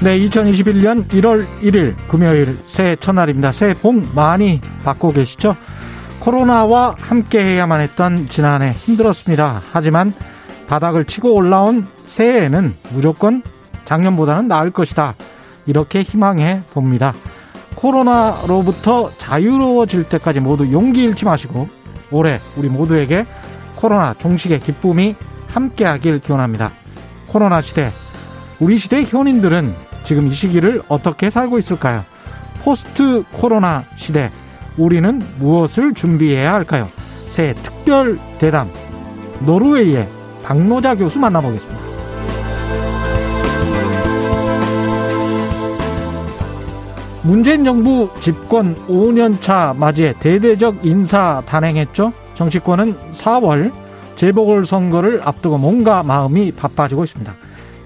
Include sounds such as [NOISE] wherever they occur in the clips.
네, 2021년 1월 1일 금요일 새해 첫날입니다. 새해 복 많이 받고 계시죠? 코로나와 함께 해야만 했던 지난해 힘들었습니다. 하지만 바닥을 치고 올라온 새해에는 무조건 작년보다는 나을 것이다. 이렇게 희망해 봅니다. 코로나로부터 자유로워질 때까지 모두 용기 잃지 마시고 올해 우리 모두에게 코로나 종식의 기쁨이 함께하길 기원합니다. 코로나 시대 우리 시대 현인들은 지금 이 시기를 어떻게 살고 있을까요? 포스트 코로나 시대 우리는 무엇을 준비해야 할까요? 새 특별 대담 노르웨이의 박노자 교수 만나보겠습니다. 문재인 정부 집권 5년차 맞이해 대대적 인사 단행했죠. 정치권은 4월 재보궐선거를 앞두고 뭔가 마음이 바빠지고 있습니다.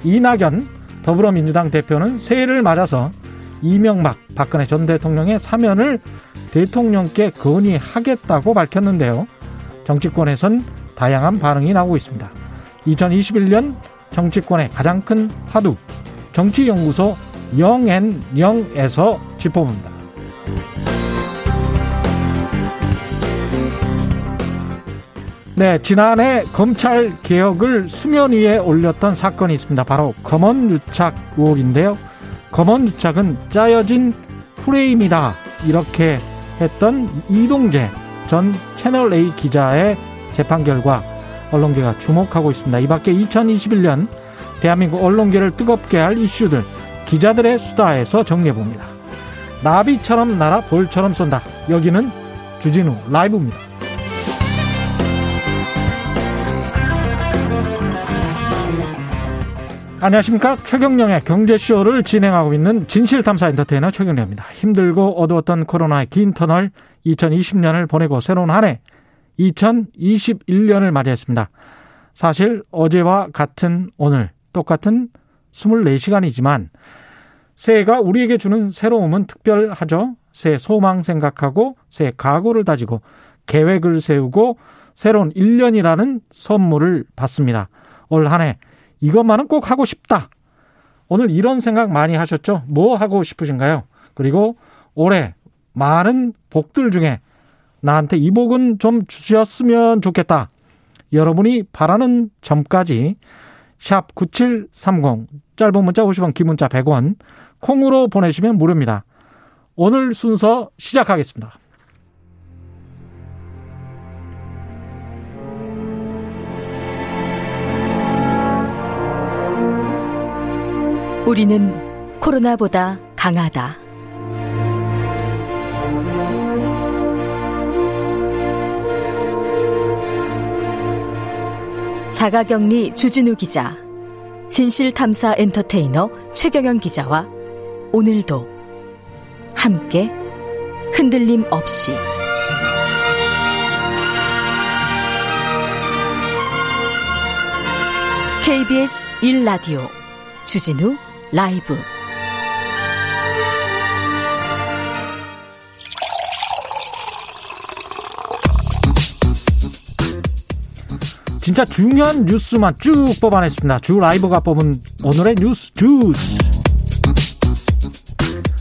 이낙연 더불어민주당 대표는 새해를 맞아서 이명박 박근혜 전 대통령의 사면을 대통령께 건의하겠다고 밝혔는데요. 정치권에선 다양한 반응이 나오고 있습니다. 2021년 정치권의 가장 큰 화두 정치연구소 영앤영에서 짚어봅니다. 네, 지난해 검찰 개혁을 수면 위에 올렸던 사건이 있습니다. 바로 검언 유착 의혹인데요. 검언 유착은 짜여진 프레임이다. 이렇게 했던 이동재 전 채널A 기자의 재판 결과 언론계가 주목하고 있습니다. 이 밖에 2021년 대한민국 언론계를 뜨겁게 할 이슈들 기자들의 수다에서 정리해 봅니다. 나비처럼 날아 볼처럼 쏜다. 여기는 주진우 라이브입니다. 안녕하십니까. 최경령의 경제쇼를 진행하고 있는 진실탐사 엔터테이너 최경령입니다. 힘들고 어두웠던 코로나의 긴 터널 2020년을 보내고 새로운 한 해 2021년을 맞이했습니다. 사실 어제와 같은 오늘 똑같은 24시간이지만 새해가 우리에게 주는 새로움은 특별하죠. 새해 소망 생각하고 새해 각오를 다지고 계획을 세우고 새로운 1년이라는 선물을 받습니다. 올 한해 이것만은 꼭 하고 싶다. 오늘 이런 생각 많이 하셨죠? 뭐 하고 싶으신가요? 그리고 올해 많은 복들 중에 나한테 이 복은 좀 주셨으면 좋겠다. 여러분이 바라는 점까지 샵 9730 짧은 문자 50원 긴 문자 100원 콩으로 보내시면 무료입니다. 오늘 순서 시작하겠습니다. 우리는 코로나보다 강하다. 자가격리 주진우 기자, 진실탐사 엔터테이너 최경영 기자와 오늘도 함께 흔들림 없이 KBS 1라디오 주진우 라이브 진짜 중요한 뉴스만 쭉 뽑아냈습니다. 주 라이브가 뽑은 오늘의 뉴스 주스.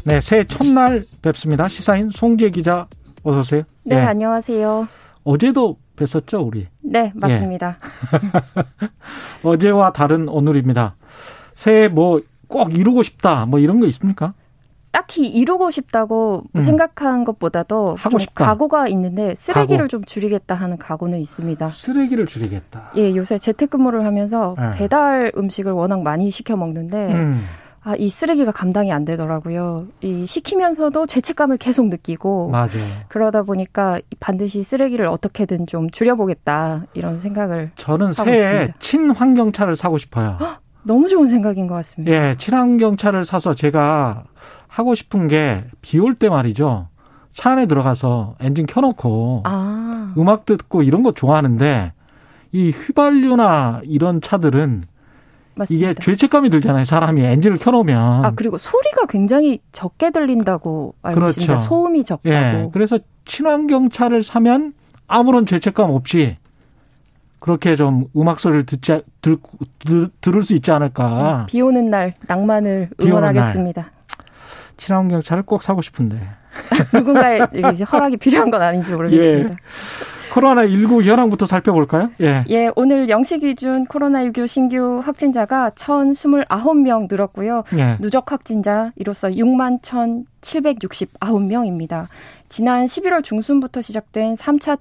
네, 새해 첫날 뵙습니다. 시사인 송지혜 기자 어서 오세요. 네, 네. 안녕하세요. 어제도 뵀었죠, 우리? 네, 맞습니다. 예. [LAUGHS] 어제와 다른 오늘입니다. 새해 뭐 꼭 이루고 싶다, 뭐 이런 거 있습니까? 딱히 이루고 싶다고 음. 생각한 것보다도 하고 싶다. 각오가 있는데 쓰레기를 각오. 좀 줄이겠다 하는 각오는 있습니다. 쓰레기를 줄이겠다. 예, 요새 재택근무를 하면서 네. 배달 음식을 워낙 많이 시켜 먹는데 음. 아, 이 쓰레기가 감당이 안 되더라고요. 이 시키면서도 죄책감을 계속 느끼고 맞아. 그러다 보니까 반드시 쓰레기를 어떻게든 좀 줄여보겠다 이런 생각을 저는 새해 친환경차를 사고 싶어요. 너무 좋은 생각인 것 같습니다. 예, 친환경 차를 사서 제가 하고 싶은 게 비 올 때 말이죠. 차 안에 들어가서 엔진 켜놓고 아. 음악 듣고 이런 거 좋아하는데 이 휘발유나 이런 차들은 맞습니다. 이게 죄책감이 들잖아요. 사람이 엔진을 켜놓으면. 아 그리고 소리가 굉장히 적게 들린다고 알고 그렇죠. 있습니다. 소음이 적다고. 예, 그래서 친환경 차를 사면 아무런 죄책감 없이 그렇게 좀 음악 소리를 듣지 들, 들, 들을 수 있지 않을까. 음, 비 오는 날 낭만을 응원하겠습니다. 날. 친환경 차를 꼭 사고 싶은데. [LAUGHS] 누군가의 이제 허락이 필요한 건 아닌지 모르겠습니다. 예. 코로나19 현황부터 살펴볼까요? 예. 예, 오늘 0시 기준 코로나19 신규 확진자가 1,029명 늘었고요. 예. 누적 확진자 이로써 6만 1,769명입니다. 지난 11월 중순부터 시작된 3차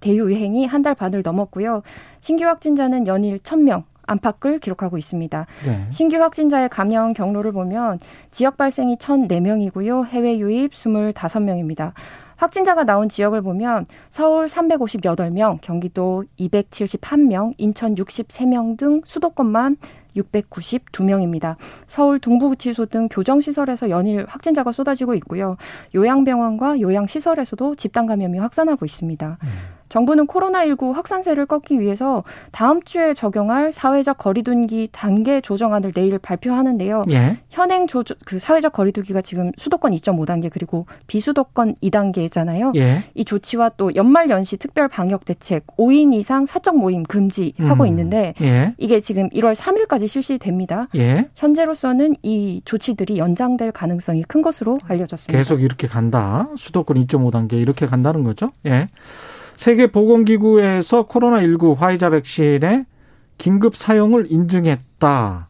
대유, 대유행이 한 달 반을 넘었고요. 신규 확진자는 연일 1,000명, 안팎을 기록하고 있습니다. 네. 신규 확진자의 감염 경로를 보면 지역 발생이 1,004명이고요. 해외 유입 25명입니다. 확진자가 나온 지역을 보면 서울 358명, 경기도 271명, 인천 63명 등 수도권만 692명입니다. 서울 동부구치소 등 교정시설에서 연일 확진자가 쏟아지고 있고요. 요양병원과 요양시설에서도 집단 감염이 확산하고 있습니다. 음. 정부는 코로나19 확산세를 꺾기 위해서 다음 주에 적용할 사회적 거리두기 단계 조정안을 내일 발표하는데요. 예. 현행 조정, 그 사회적 거리두기가 지금 수도권 2.5단계 그리고 비수도권 2단계잖아요. 예. 이 조치와 또 연말 연시 특별 방역 대책 5인 이상 사적 모임 금지하고 음. 있는데 예. 이게 지금 1월 3일까지 실시됩니다. 예. 현재로서는 이 조치들이 연장될 가능성이 큰 것으로 알려졌습니다. 계속 이렇게 간다. 수도권 2.5단계 이렇게 간다는 거죠. 예. 세계보건기구에서 코로나19 화이자 백신의 긴급 사용을 인증했다.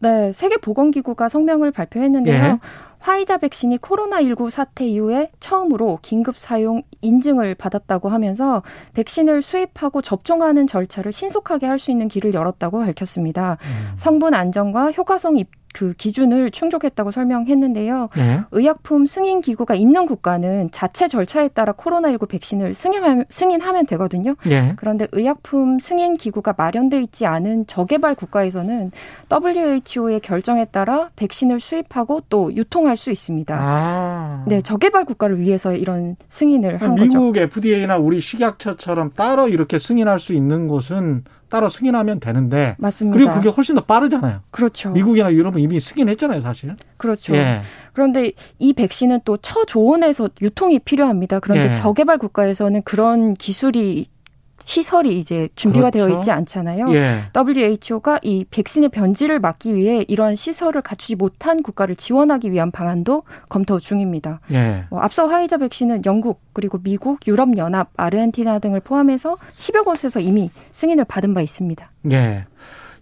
네, 세계보건기구가 성명을 발표했는데요. 예. 화이자 백신이 코로나19 사태 이후에 처음으로 긴급 사용 인증을 받았다고 하면서 백신을 수입하고 접종하는 절차를 신속하게 할 수 있는 길을 열었다고 밝혔습니다. 음. 성분 안전과 효과성 입 그 기준을 충족했다고 설명했는데요. 네. 의약품 승인 기구가 있는 국가는 자체 절차에 따라 코로나19 백신을 승인하면, 승인하면 되거든요. 네. 그런데 의약품 승인 기구가 마련돼 있지 않은 저개발 국가에서는 WHO의 결정에 따라 백신을 수입하고 또 유통할 수 있습니다. 아. 네, 저개발 국가를 위해서 이런 승인을 한 미국 거죠. 미국 FDA나 우리 식약처처럼 따로 이렇게 승인할 수 있는 곳은 따로 승인하면 되는데 맞습니다. 그리고 그게 훨씬 더 빠르잖아요. 그렇죠. 미국이나 유럽은 이미 승인했잖아요, 사실. 그렇죠. 예. 그런데 이 백신은 또 처조원에서 유통이 필요합니다. 그런데 예. 저개발 국가에서는 그런 기술이 시설이 이제 준비가 그렇죠. 되어 있지 않잖아요. 예. WHO가 이 백신의 변질을 막기 위해 이러한 시설을 갖추지 못한 국가를 지원하기 위한 방안도 검토 중입니다. 예. 뭐 앞서 화이자 백신은 영국 그리고 미국, 유럽 연합, 아르헨티나 등을 포함해서 10여 곳에서 이미 승인을 받은 바 있습니다. 예.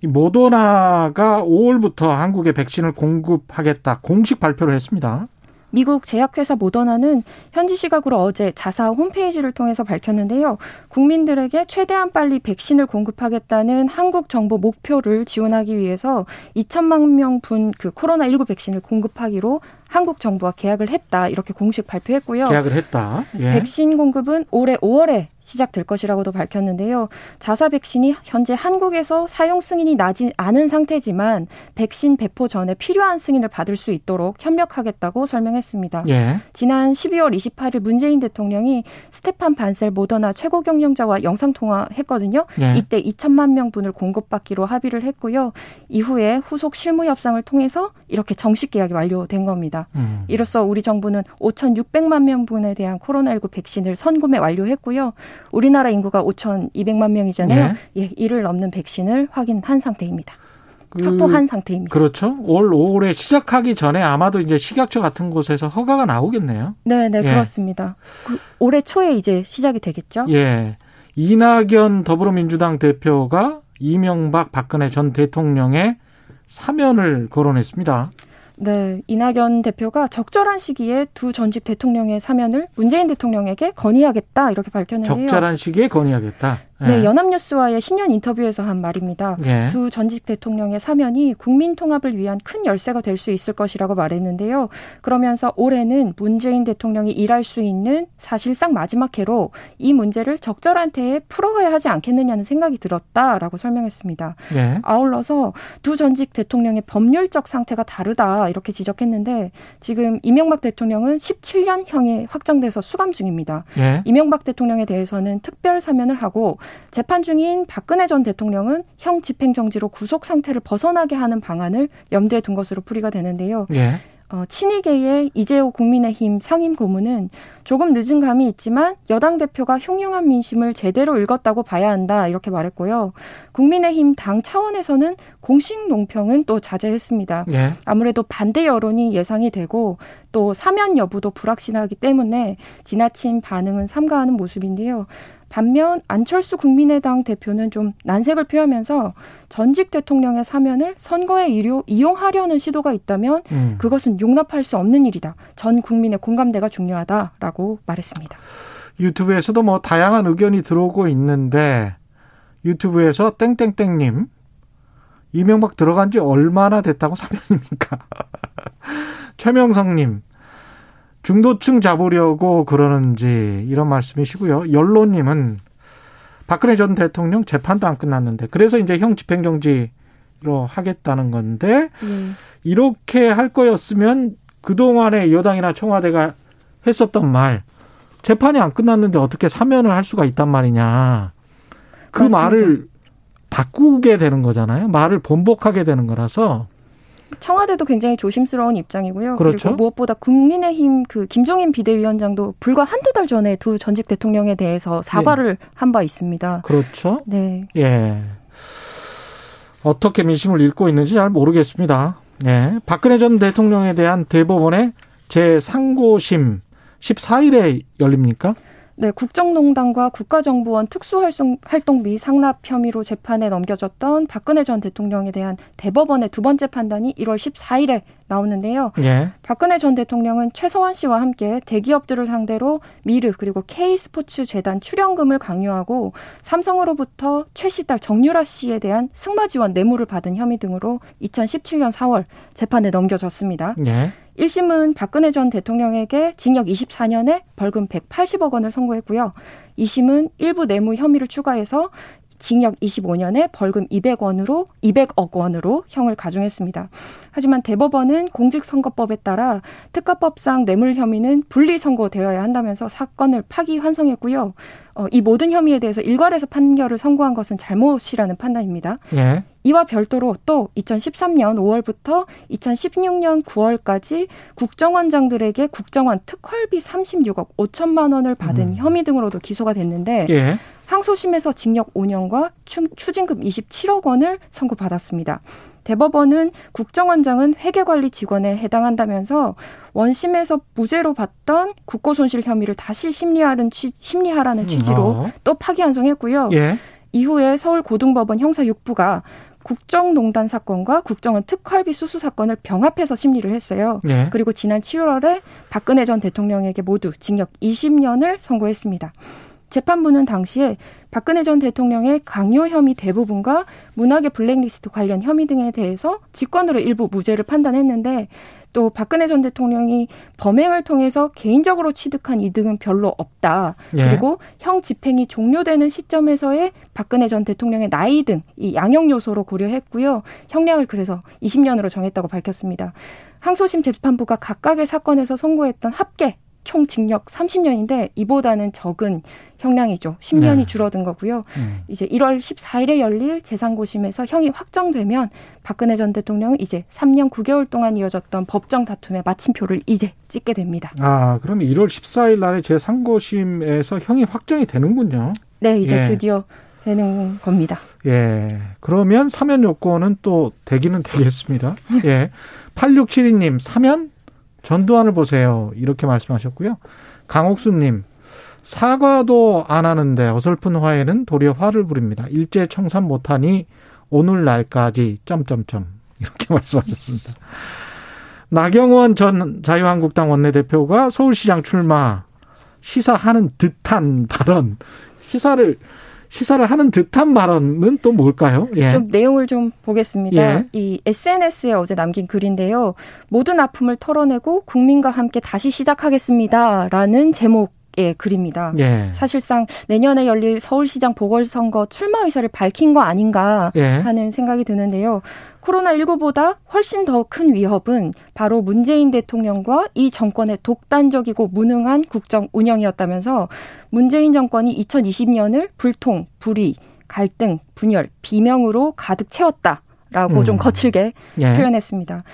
이 모더나가 5월부터 한국에 백신을 공급하겠다 공식 발표를 했습니다. 미국 제약회사 모더나는 현지 시각으로 어제 자사 홈페이지를 통해서 밝혔는데요. 국민들에게 최대한 빨리 백신을 공급하겠다는 한국 정부 목표를 지원하기 위해서 2천만 명분 그 코로나19 백신을 공급하기로 한국 정부와 계약을 했다 이렇게 공식 발표했고요. 계약을 했다. 예. 백신 공급은 올해 5월에 시작될 것이라고도 밝혔는데요. 자사 백신이 현재 한국에서 사용 승인이 나지 않은 상태지만 백신 배포 전에 필요한 승인을 받을 수 있도록 협력하겠다고 설명했습니다. 예. 지난 12월 28일 문재인 대통령이 스테판 반셀 모더나 최고 경영자와 영상 통화했거든요. 예. 이때 2천만 명 분을 공급받기로 합의를 했고요. 이후에 후속 실무 협상을 통해서 이렇게 정식 계약이 완료된 겁니다. 음. 이로써 우리 정부는 5,600만 명 분에 대한 코로나19 백신을 선구매 완료했고요. 우리나라 인구가 5,200만 명이잖아요. 예. 예, 이를 넘는 백신을 확인한 상태입니다. 그, 확보한 상태입니다. 그렇죠. 올 5월에 시작하기 전에 아마도 이제 식약처 같은 곳에서 허가가 나오겠네요. 네, 네, 예. 그렇습니다. 그 올해 초에 이제 시작이 되겠죠. 예. 이낙연 더불어민주당 대표가 이명박 박근혜 전 대통령의 사면을 거론했습니다. 네, 이낙연 대표가 적절한 시기에 두 전직 대통령의 사면을 문재인 대통령에게 건의하겠다 이렇게 밝혔는데요. 적절한 시기에 건의하겠다. 네, 예. 연합뉴스와의 신년 인터뷰에서 한 말입니다. 예. 두 전직 대통령의 사면이 국민 통합을 위한 큰 열쇠가 될 수 있을 것이라고 말했는데요. 그러면서 올해는 문재인 대통령이 일할 수 있는 사실상 마지막 해로 이 문제를 적절한 때에 풀어가야 하지 않겠느냐는 생각이 들었다라고 설명했습니다. 예. 아울러서 두 전직 대통령의 법률적 상태가 다르다 이렇게 지적했는데 지금 이명박 대통령은 17년형에 확정돼서 수감 중입니다. 예. 이명박 대통령에 대해서는 특별 사면을 하고 재판 중인 박근혜 전 대통령은 형 집행정지로 구속 상태를 벗어나게 하는 방안을 염두에 둔 것으로 풀이가 되는데요. 예. 어, 친이계의 이재호 국민의힘 상임 고문은 조금 늦은 감이 있지만 여당 대표가 흉흉한 민심을 제대로 읽었다고 봐야 한다 이렇게 말했고요. 국민의힘 당 차원에서는 공식 논평은 또 자제했습니다. 예. 아무래도 반대 여론이 예상이 되고 또 사면 여부도 불확실하기 때문에 지나친 반응은 삼가하는 모습인데요. 반면 안철수 국민의당 대표는 좀 난색을 표하면서 전직 대통령의 사면을 선거에 이용하려는 시도가 있다면 음. 그것은 용납할 수 없는 일이다. 전 국민의 공감대가 중요하다라고 말했습니다. 유튜브에서도 뭐 다양한 의견이 들어오고 있는데 유튜브에서 땡땡땡님 이명박 들어간 지 얼마나 됐다고 사면입니까? [LAUGHS] 최명성님 중도층 잡으려고 그러는지 이런 말씀이시고요. 연로님은 박근혜 전 대통령 재판도 안 끝났는데 그래서 이제 형 집행정지로 하겠다는 건데 네. 이렇게 할 거였으면 그동안에 여당이나 청와대가 했었던 말 재판이 안 끝났는데 어떻게 사면을 할 수가 있단 말이냐. 그 맞습니다. 말을 바꾸게 되는 거잖아요. 말을 번복하게 되는 거라서 청와대도 굉장히 조심스러운 입장이고요. 그렇죠? 그리고 무엇보다 국민의힘 그 김종인 비대위원장도 불과 한두 달 전에 두 전직 대통령에 대해서 사과를 예. 한바 있습니다. 그렇죠. 네. 예. 어떻게 민심을 읽고 있는지 잘 모르겠습니다. 예. 박근혜 전 대통령에 대한 대법원의 제3고심 14일에 열립니까? 네, 국정농단과 국가정보원 특수활동비 상납 혐의로 재판에 넘겨졌던 박근혜 전 대통령에 대한 대법원의 두 번째 판단이 1월 14일에 나오는데요. 예. 박근혜 전 대통령은 최서원 씨와 함께 대기업들을 상대로 미르 그리고 K스포츠 재단 출연금을 강요하고 삼성으로부터 최 씨 딸 정유라 씨에 대한 승마 지원 뇌물을 받은 혐의 등으로 2017년 4월 재판에 넘겨졌습니다. 예. 1심은 박근혜 전 대통령에게 징역 24년에 벌금 180억 원을 선고했고요. 2심은 일부 뇌물 혐의를 추가해서 징역 25년에 벌금 200원으로 200억 원으로 형을 가중했습니다. 하지만 대법원은 공직선거법에 따라 특가법상 뇌물 혐의는 분리 선고되어야 한다면서 사건을 파기환송했고요. 어, 이 모든 혐의에 대해서 일괄해서 판결을 선고한 것은 잘못이라는 판단입니다. 예. 이와 별도로 또 2013년 5월부터 2016년 9월까지 국정원장들에게 국정원 특활비 36억 5천만 원을 받은 음. 혐의 등으로도 기소가 됐는데 예. 항소심에서 징역 5년과 추징금 27억 원을 선고받았습니다. 대법원은 국정원장은 회계관리 직원에 해당한다면서 원심에서 무죄로 봤던 국고손실 혐의를 다시 심리하는 취, 심리하라는 취지로 어. 또 파기환송했고요. 예. 이후에 서울 고등법원 형사 6부가 국정농단 사건과 국정원 특활비 수수 사건을 병합해서 심리를 했어요. 예. 그리고 지난 7월에 박근혜 전 대통령에게 모두 징역 20년을 선고했습니다. 재판부는 당시에 박근혜 전 대통령의 강요 혐의 대부분과 문학의 블랙리스트 관련 혐의 등에 대해서 직권으로 일부 무죄를 판단했는데 또 박근혜 전 대통령이 범행을 통해서 개인적으로 취득한 이득은 별로 없다. 예. 그리고 형 집행이 종료되는 시점에서의 박근혜 전 대통령의 나이 등 이 양형 요소로 고려했고요. 형량을 그래서 20년으로 정했다고 밝혔습니다. 항소심 재판부가 각각의 사건에서 선고했던 합계 총 징역 30년인데 이보다는 적은 형량이죠. 10년이 네. 줄어든 거고요. 음. 이제 1월 14일에 열릴 재상고심에서 형이 확정되면 박근혜 전 대통령은 이제 3년 9개월 동안 이어졌던 법정 다툼의 마침표를 이제 찍게 됩니다. 아, 그럼 1월 14일 날에 재상고심에서 형이 확정이 되는군요. 네, 이제 예. 드디어 되는 겁니다. 예. 그러면 사면 요건은 또 되기는 되겠습니다. 예. 8672님, 사면 전두환을 보세요. 이렇게 말씀하셨고요. 강옥수님, 사과도 안 하는데 어설픈 화해는 도리어 화를 부립니다. 일제 청산 못하니 오늘날까지 점점점 이렇게 [LAUGHS] 말씀하셨습니다. 나경원 전 자유한국당 원내대표가 서울시장 출마 시사하는 듯한 발언, 시사를 시사를 하는 듯한 발언은 또 뭘까요? 예. 좀 내용을 좀 보겠습니다. 예. 이 SNS에 어제 남긴 글인데요. 모든 아픔을 털어내고 국민과 함께 다시 시작하겠습니다라는 제목 의 글입니다. 예. 사실상 내년에 열릴 서울시장 보궐선거 출마 의사를 밝힌 거 아닌가 예. 하는 생각이 드는데요. 코로나19보다 훨씬 더 큰 위협은 바로 문재인 대통령과 이 정권의 독단적이고 무능한 국정 운영이었다면서 문재인 정권이 2020년을 불통, 불의, 갈등, 분열, 비명으로 가득 채웠다라고 음. 좀 거칠게 예. 표현했습니다.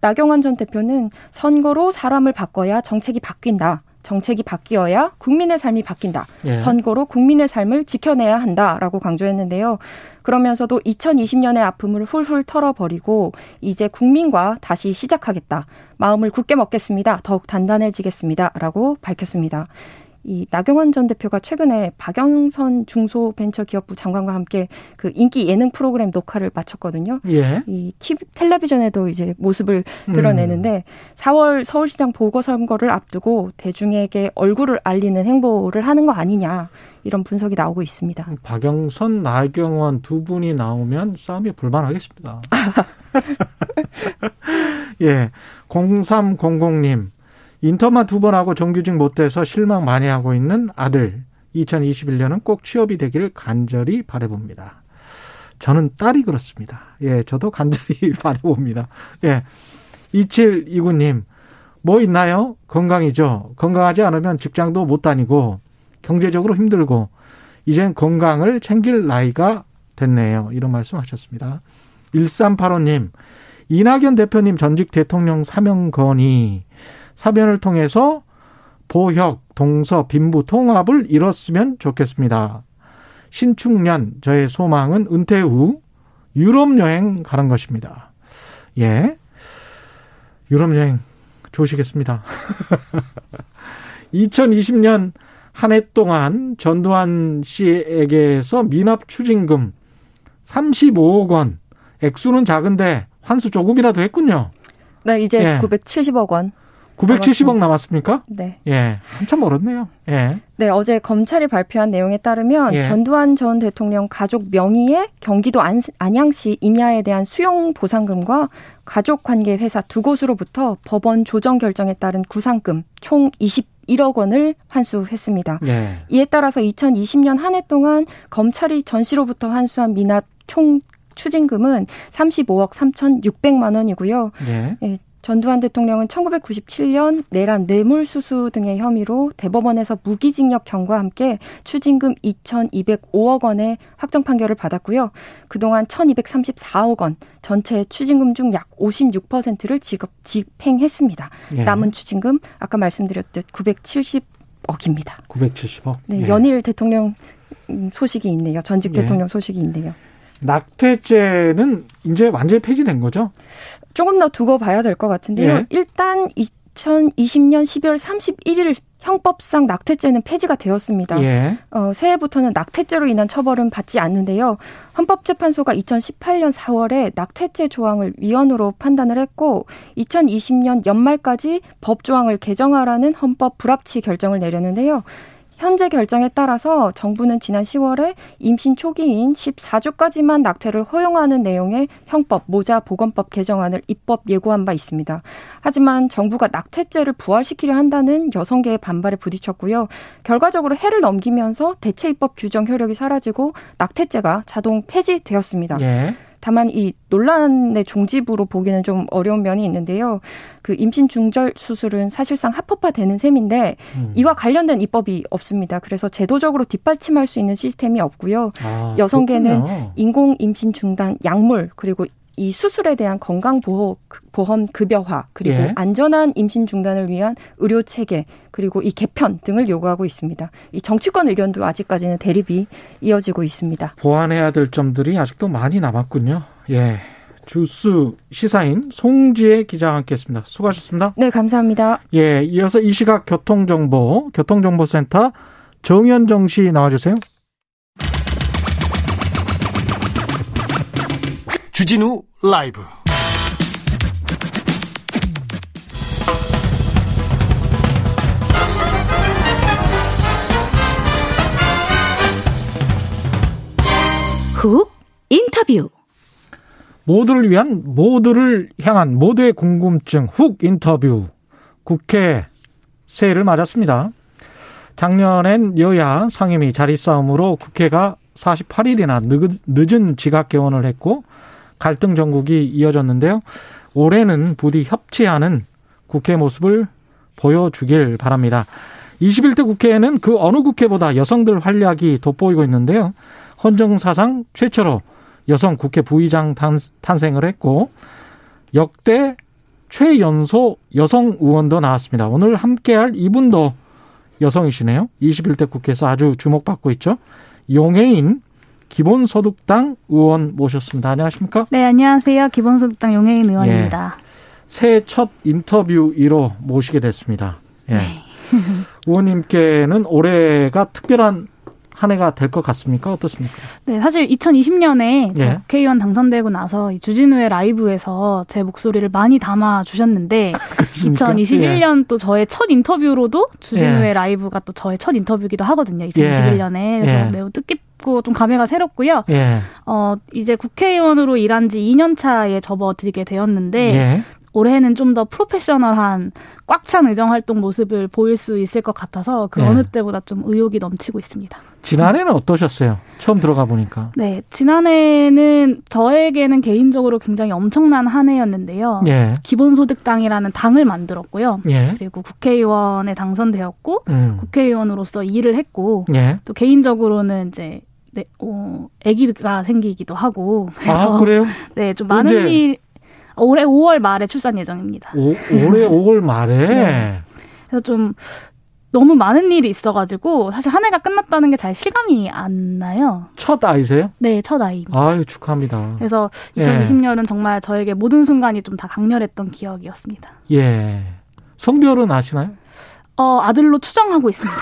나경원 전 대표는 선거로 사람을 바꿔야 정책이 바뀐다. 정책이 바뀌어야 국민의 삶이 바뀐다. 예. 선거로 국민의 삶을 지켜내야 한다라고 강조했는데요. 그러면서도 2020년의 아픔을 훌훌 털어버리고 이제 국민과 다시 시작하겠다. 마음을 굳게 먹겠습니다. 더욱 단단해지겠습니다. 라고 밝혔습니다. 이 나경원 전 대표가 최근에 박영선 중소벤처기업부 장관과 함께 그 인기 예능 프로그램 녹화를 마쳤거든요. 예. 이 TV 텔레비전에도 이제 모습을 음. 드러내는데 음. 4월 서울시장 보궐선거를 앞두고 대중에게 얼굴을 알리는 행보를 하는 거 아니냐 이런 분석이 나오고 있습니다. 박영선, 나경원 두 분이 나오면 싸움이 불만하겠습니다. [LAUGHS] [LAUGHS] 예. 0300님. 인터만 두 번 하고 정규직 못 돼서 실망 많이 하고 있는 아들. 2021년은 꼭 취업이 되기를 간절히 바래봅니다. 저는 딸이 그렇습니다. 예, 저도 간절히 [LAUGHS] 바래봅니다. 예. 2729님, 뭐 있나요? 건강이죠. 건강하지 않으면 직장도 못 다니고, 경제적으로 힘들고, 이젠 건강을 챙길 나이가 됐네요. 이런 말씀 하셨습니다. 1385님, 이낙연 대표님 전직 대통령 사명 건의 사변을 통해서 보혁, 동서, 빈부 통합을 이뤘으면 좋겠습니다. 신축년 저의 소망은 은퇴 후 유럽 여행 가는 것입니다. 예. 유럽 여행 좋으시겠습니다. [LAUGHS] 2020년 한 해 동안 전두환 씨에게서 미납 추징금 35억 원. 액수는 작은데 환수 조금이라도 했군요. 네, 이제 예. 970억 원. 970억 남았습니까? 네. 예. 한참 멀었네요. 예. 네, 어제 검찰이 발표한 내용에 따르면 예. 전두환 전 대통령 가족 명의의 경기도 안, 안양시 임야에 대한 수용 보상금과 가족 관계 회사 두 곳으로부터 법원 조정 결정에 따른 구상금 총 21억 원을 환수했습니다. 예. 이에 따라서 2020년 한 해 동안 검찰이 전 씨로부터 환수한 미납 총 추징금은 35억 3,600만 원이고요. 예. 예, 전두환 대통령은 1997년 내란 뇌물수수 등의 혐의로 대법원에서 무기징역형과 함께 추징금 2,205억 원의 확정 판결을 받았고요. 그동안 1,234억 원, 전체 추징금 중 약 56%를 지급, 집행했습니다. 예. 남은 추징금 아까 말씀드렸듯 970억입니다. 970억? 네, 예. 연일 대통령 소식이 있네요. 전직 예. 대통령 소식이 있네요. 낙태죄는 이제 완전히 폐지된 거죠? 조금 더 두고 봐야 될 것 같은데요. 예. 일단 2020년 12월 31일 형법상 낙태죄는 폐지가 되었습니다. 예. 어, 새해부터는 낙태죄로 인한 처벌은 받지 않는데요. 헌법재판소가 2018년 4월에 낙태죄 조항을 위헌으로 판단을 했고 2020년 연말까지 법 조항을 개정하라는 헌법 불합치 결정을 내렸는데요. 현재 결정에 따라서 정부는 지난 10월에 임신 초기인 14주까지만 낙태를 허용하는 내용의 형법 모자 보건법 개정안을 입법 예고한 바 있습니다. 하지만 정부가 낙태죄를 부활시키려 한다는 여성계의 반발에 부딪혔고요. 결과적으로 해를 넘기면서 대체 입법 규정 효력이 사라지고 낙태죄가 자동 폐지되었습니다. 예. 다만 이 논란의 종지부로 보기는 좀 어려운 면이 있는데요. 그 임신 중절 수술은 사실상 합법화되는 셈인데 음. 이와 관련된 입법이 없습니다. 그래서 제도적으로 뒷받침할 수 있는 시스템이 없고요. 아, 여성계는 인공 임신 중단 약물 그리고 이 수술에 대한 건강 보호 보험 급여화 그리고 예. 안전한 임신 중단을 위한 의료 체계 그리고 이 개편 등을 요구하고 있습니다. 이 정치권 의견도 아직까지는 대립이 이어지고 있습니다. 보완해야 될 점들이 아직도 많이 남았군요. 예. 주스 시사인 송지혜 기자와 함께했습니다. 수고하셨습니다. 네, 감사합니다. 예, 이어서 이 시각 교통정보 교통정보센터 정현정 씨 나와주세요. 주진우 라이브 훅 인터뷰. 모두를 위한 모두를 향한 모두의 궁금증 훅 인터뷰. 국회 새해를 맞았습니다. 작년엔 여야 상임위 자리 싸움으로 국회가 48일이나 늦은 지각 개원을 했고 갈등 전국이 이어졌는데요. 올해는 부디 협치하는 국회 모습을 보여주길 바랍니다. 21대 국회에는 그 어느 국회보다 여성들 활약이 돋보이고 있는데요. 헌정사상 최초로 여성 국회 부의장 탄생을 했고 역대 최연소 여성 의원도 나왔습니다. 오늘 함께할 이분도 여성이시네요. 21대 국회에서 아주 주목받고 있죠. 용해인 기본소득당 의원 모셨습니다. 안녕하십니까? 네, 안녕하세요. 기본소득당 용해인 의원입니다. 예. 새해 첫 인터뷰 1호 모시게 됐습니다. 예. 네. [LAUGHS] 의원님께는 올해가 특별한 한 해가 될 것 같습니까? 어떻습니까? 네, 사실 2020년에 예. 국회의원 당선되고 나서 주진우의 라이브에서 제 목소리를 많이 담아 주셨는데 2021년 예. 또 저의 첫 인터뷰로도 주진우의 예. 라이브가 또 저의 첫 인터뷰기도 하거든요. 2021년에 예. 그래서 예. 매우 뜻깊 고 좀 감회가 새롭고요. 예. 어 이제 국회의원으로 일한 지 2년 차에 접어들게 되었는데 올해는 좀 더 프로페셔널한 꽉 찬 의정 활동 모습을 보일 수 있을 것 같아서 그 네. 어느 때보다 좀 의욕이 넘치고 있습니다. 지난해는 어떠셨어요? 처음 들어가 보니까. 네, 지난해는 저에게는 개인적으로 굉장히 엄청난 한 해였는데요. 예. 기본소득당이라는 당을 만들었고요. 예. 그리고 국회의원에 당선되었고 음. 국회의원으로서 일을 했고 예. 또 개인적으로는 이제 네, 어, 아기가 생기기도 하고 그래서 아, 그래요? [LAUGHS] 네, 좀 많은 일 올해 5월 말에 출산 예정입니다. 오, 올해 [LAUGHS] 5월 말에? 네. 그래서 좀 너무 많은 일이 있어가지고 사실 한 해가 끝났다는 게 잘 실감이 안 나요. 첫 아이세요? 네, 첫 아이. 아유 축하합니다. 그래서 2020년은 예. 정말 저에게 모든 순간이 좀 다 강렬했던 기억이었습니다. 예. 성별은 아시나요? 어, 아들로 추정하고 있습니다.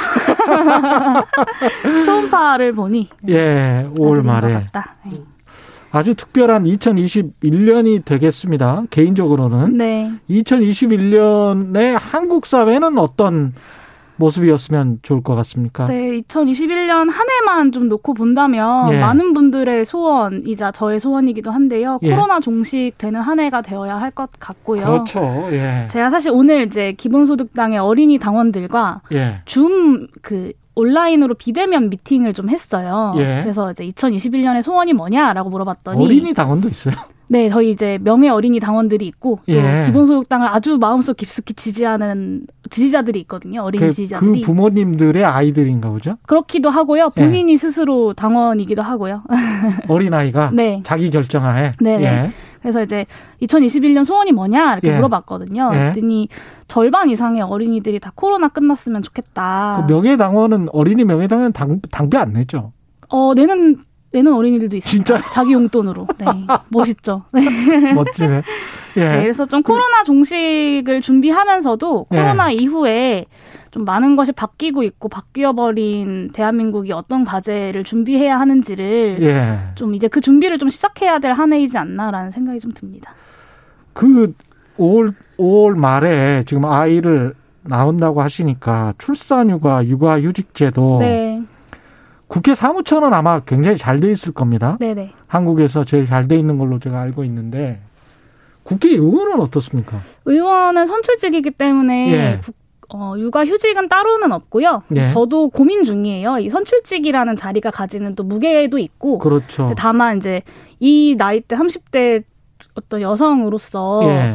[LAUGHS] 초음파를 보니. 예, 5월 말에. 네. 아주 특별한 2021년이 되겠습니다. 개인적으로는. 네. 2021년에 한국 사회는 어떤 모습이었으면 좋을 것 같습니까? 네, 2021년 한 해만 좀 놓고 본다면 예. 많은 분들의 소원이자 저의 소원이기도 한데요. 예. 코로나 종식되는 한 해가 되어야 할 것 같고요. 그렇죠. 예. 제가 사실 오늘 이제 기본소득당의 어린이 당원들과 예. 줌그 온라인으로 비대면 미팅을 좀 했어요. 예. 그래서 이제 2021년에 소원이 뭐냐라고 물어봤더니 어린이 당원도 있어요. 네, 저희 이제 명예 어린이 당원들이 있고 예. 기본소득당을 아주 마음속 깊숙이 지지하는 지지자들이 있거든요. 어린이 그, 지지자들이. 그 부모님들의 아이들인가 보죠? 그렇기도 하고요. 예. 본인이 예. 스스로 당원이기도 하고요. [LAUGHS] 어린 아이가 네. 자기 결정하에. 네. 예. 그래서 이제 2021년 소원이 뭐냐 이렇게 예. 물어봤거든요. 예. 그랬더니 절반 이상의 어린이들이 다 코로나 끝났으면 좋겠다. 그 명예당원은 어린이 명예당원 당 당비 안 내죠? 어 내는 내는 어린이들도 있습니다. 진짜? 자기 용돈으로. 네. [LAUGHS] 멋있죠. 네. 멋지네. [LAUGHS] 예. 네, 그래서 좀 코로나 종식을 준비하면서도 코로나 예. 이후에 좀 많은 것이 바뀌고 있고 바뀌어버린 대한민국이 어떤 과제를 준비해야 하는지를 예. 좀 이제 그 준비를 좀 시작해야 될 한 해이지 않나라는 생각이 좀 듭니다. 그 5월 5월 말에 지금 아이를 낳은다고 하시니까 출산휴가, 육아휴직제도 네. 국회 사무처는 아마 굉장히 잘 돼 있을 겁니다. 네네. 한국에서 제일 잘 돼 있는 걸로 제가 알고 있는데 국회 의원은 어떻습니까? 의원은 선출직이기 때문에 예. 국, 어, 육아 휴직은 따로는 없고요. 예. 저도 고민 중이에요. 이 선출직이라는 자리가 가지는 또 무게도 있고. 그렇죠. 다만 이제 이 나이 대 30대 어떤 여성으로서 예.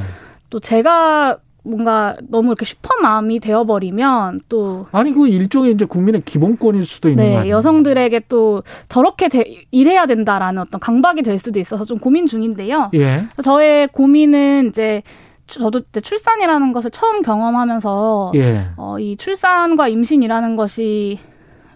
또 제가 뭔가 너무 이렇게 슈퍼맘이 되어버리면 또 아니 그 일종의 이제 국민의 기본권일 수도 있는 네, 거아요 여성들에게 또 저렇게 되, 일해야 된다라는 어떤 강박이 될 수도 있어서 좀 고민 중인데요. 예. 저의 고민은 이제 저도 이제 출산이라는 것을 처음 경험하면서 예. 어, 이 출산과 임신이라는 것이